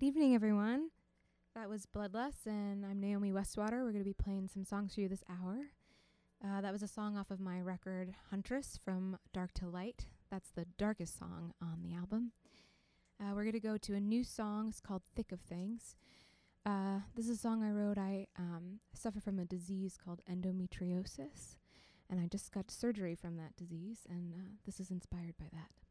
Good evening, everyone. That was Bloodlust, and I'm Naomi Westwater. We're going to be playing some songs for you this hour. Uh, that was a song off of my record Huntress from Dark to Light. That's the darkest song on the album. Uh, we're going to go to a new song. It's called Thick of Things. Uh, this is a song I wrote. I um, suffer from a disease called endometriosis, and I just got surgery from that disease, and uh, this is inspired by that.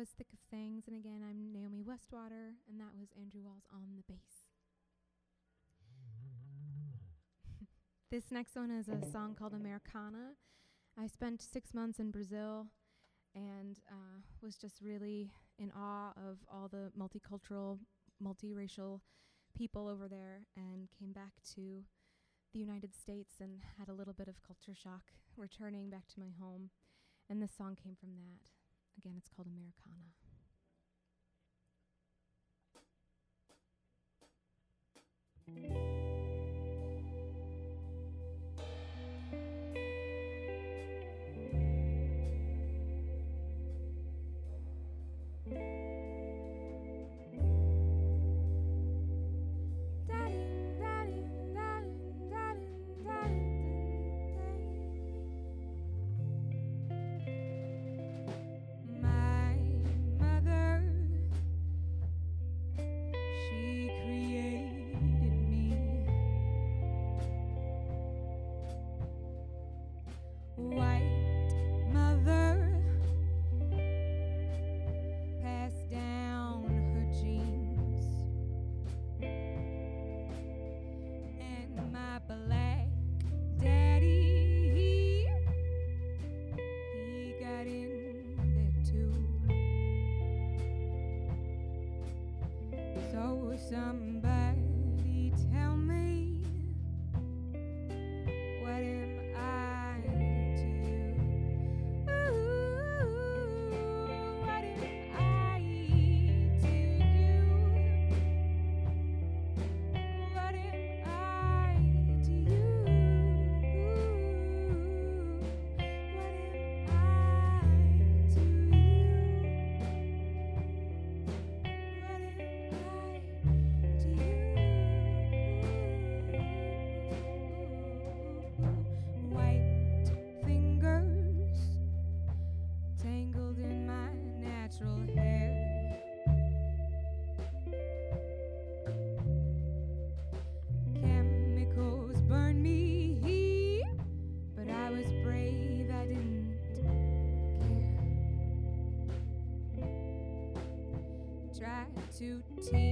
Was Thick of Things. And again, I'm Naomi Westwater, and that was Andrew Walls on the bass. this next one is a song called Americana. I spent six months in Brazil and uh, was just really in awe of all the multicultural, multiracial people over there, and came back to the United States and had a little bit of culture shock returning back to my home. And this song came from that. Again, it's called Americana. some to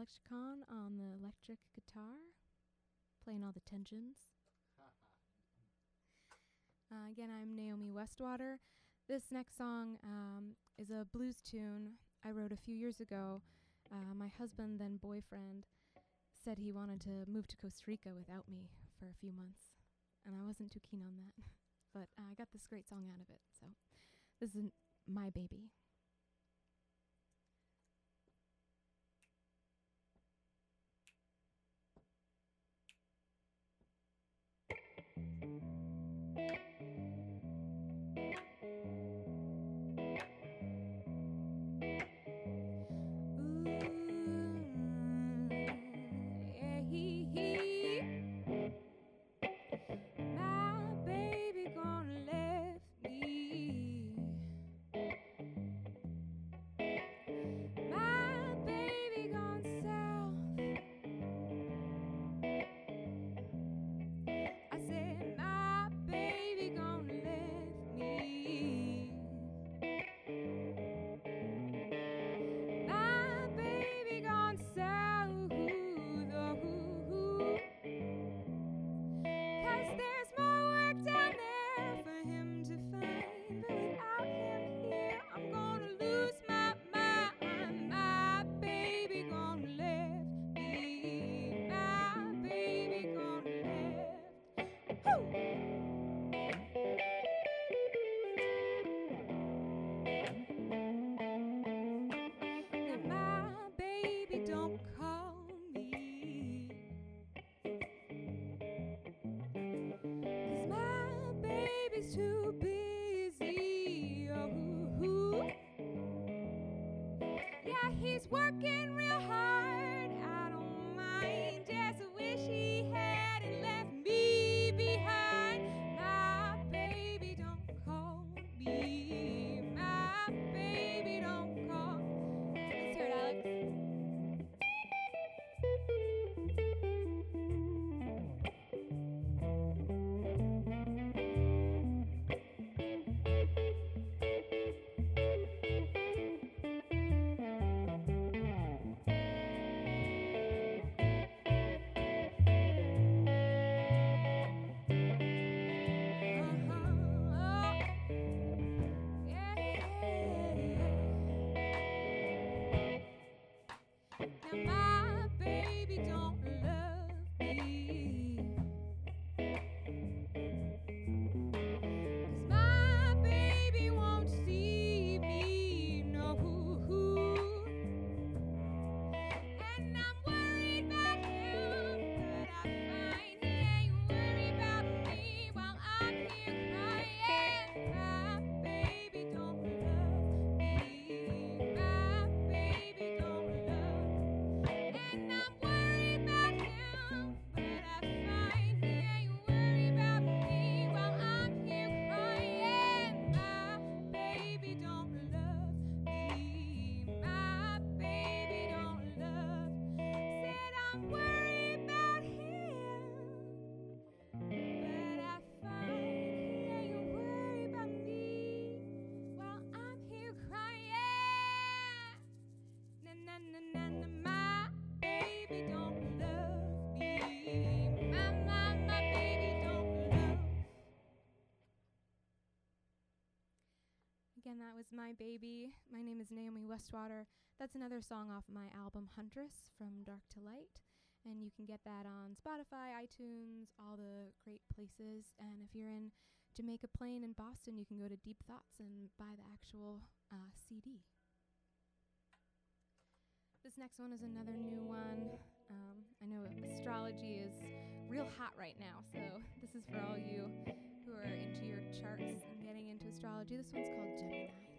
Alex Chacon on the electric guitar, playing all the tensions. Uh, again, I'm Naomi Westwater. This next song um, is a blues tune I wrote a few years ago. Uh, my husband, then boyfriend, said he wanted to move to Costa Rica without me for a few months, and I wasn't too keen on that. but uh, I got this great song out of it, so this is my baby. working. Again, that was My Baby. My name is Naomi Westwater. That's another song off my album Huntress from Dark to Light. And you can get that on Spotify, iTunes, all the great places. And if you're in Jamaica Plain in Boston, you can go to Deep Thoughts and buy the actual uh, CD. This next one is another new one. Um, I know astrology is real hot right now, so this is for all you who are into your charts and getting into astrology. This one's called Gemini.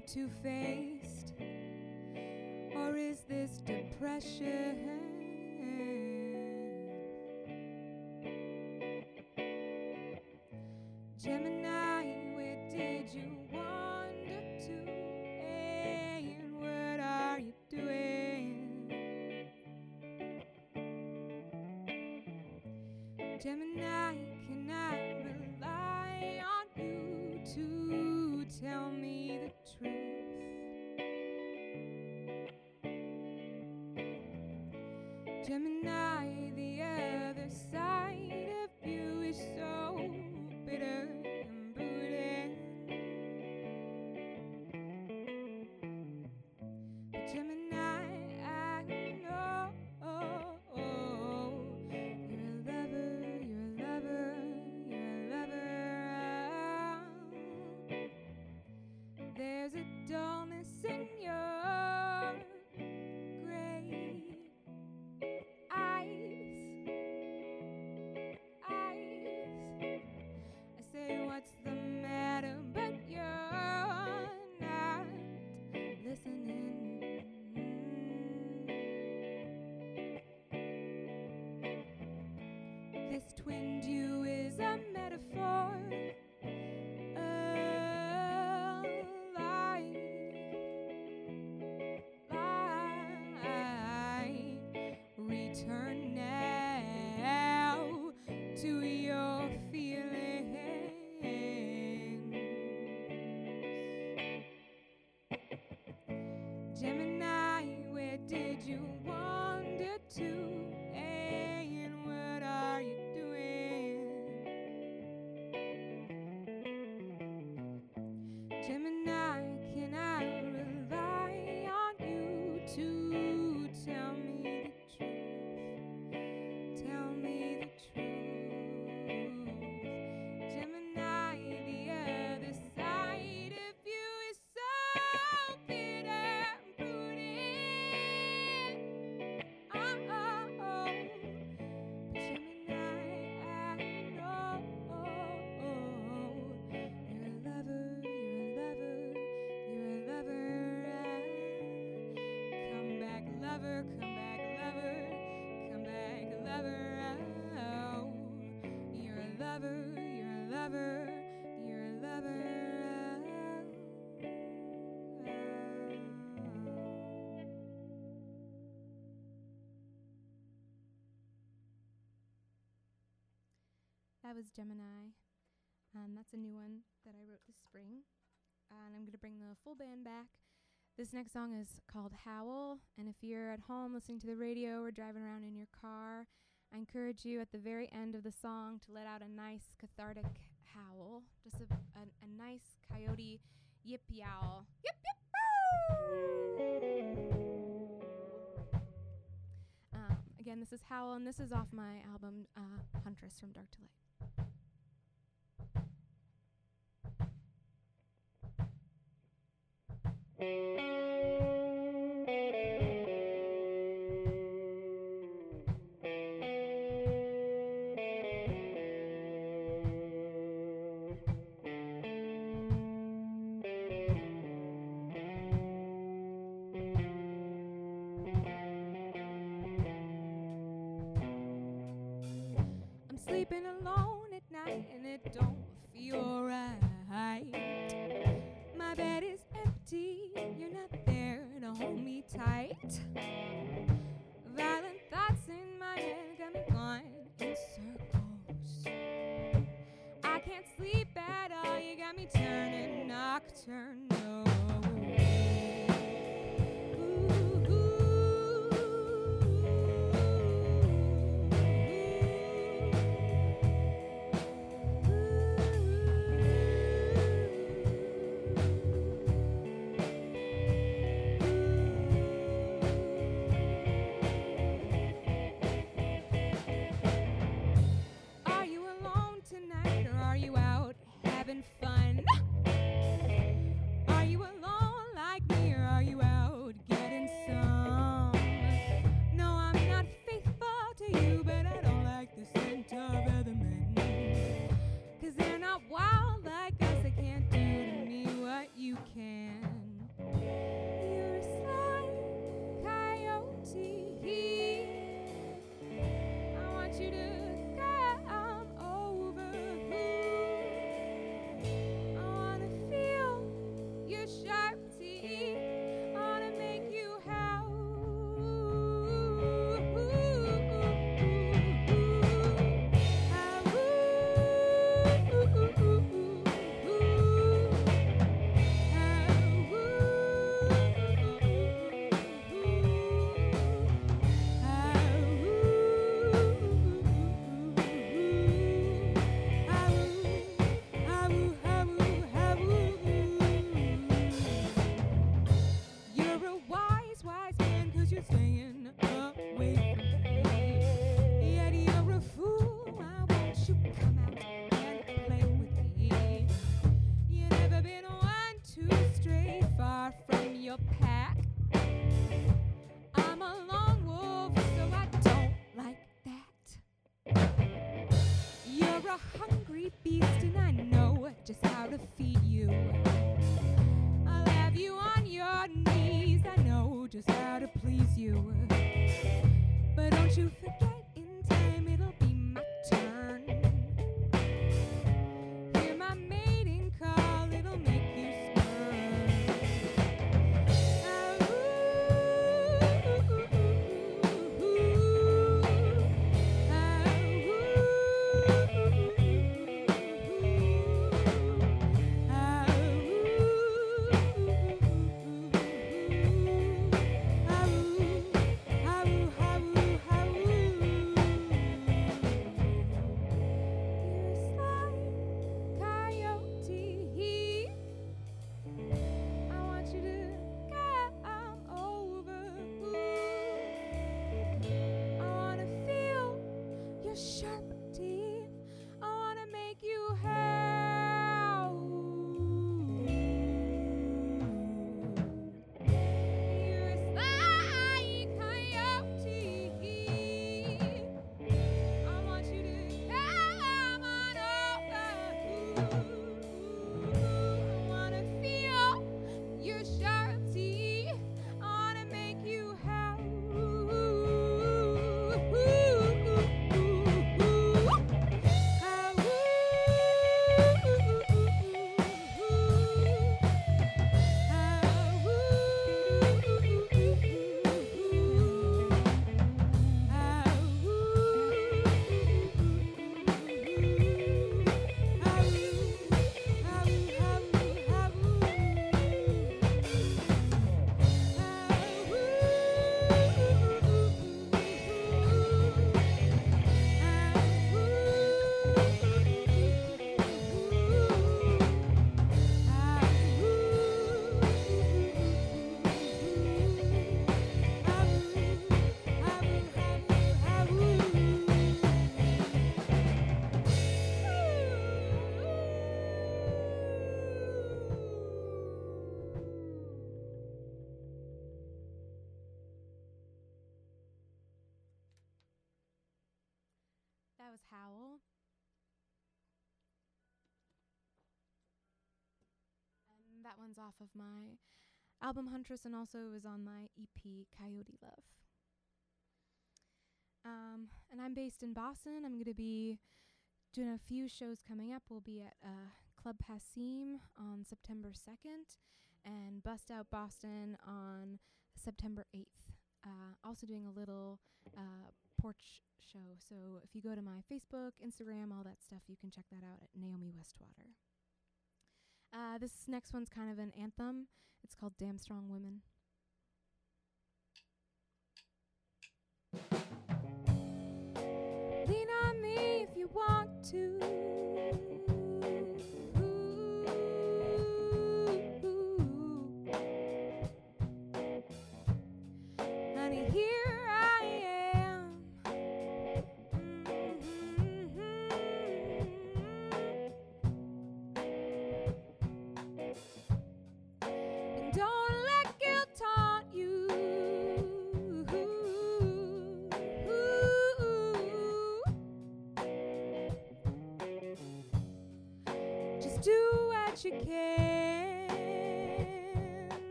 Two faced? Or is this depression? Gemini, Twinned you is a metaphor. A lie, lie. Return now to your feelings. Gemini, That was Gemini. and that's a new one that I wrote this spring. and I'm going to bring the full band back. This next song is called Howl. And if you're at home listening to the radio or driving around in your car, I encourage you at the very end of the song to let out a nice cathartic howl. Just a, a, a nice coyote yip yowl. Yip yip um, Again, this is Howl, and this is off my album uh, Huntress from Dark to Light. Música one's off of my album Huntress and also is on my EP Coyote Love. Um, and I'm based in Boston. I'm going to be doing a few shows coming up. We'll be at uh, Club Passim on September 2nd and Bust Out Boston on September 8th. Uh, also doing a little uh, porch show. So if you go to my Facebook, Instagram, all that stuff, you can check that out at Naomi Westwater. Uh, this next one's kind of an anthem. It's called Damn Strong Women. Lean on me if you want to.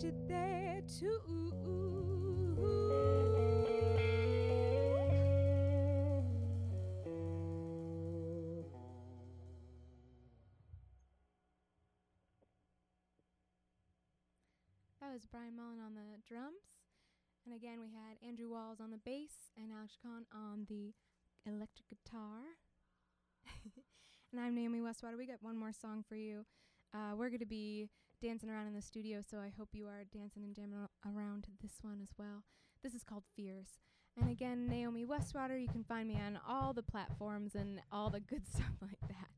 You there too. That was Brian Mullen on the drums. And again, we had Andrew Walls on the bass and Alex Khan on the electric guitar. and I'm Naomi Westwater. We got one more song for you. Uh, we're going to be dancing around in the studio, so I hope you are dancing and jamming around this one as well. This is called Fears. And again, Naomi Westwater. You can find me on all the platforms and all the good stuff like that.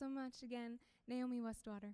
So much again, Naomi Westwater.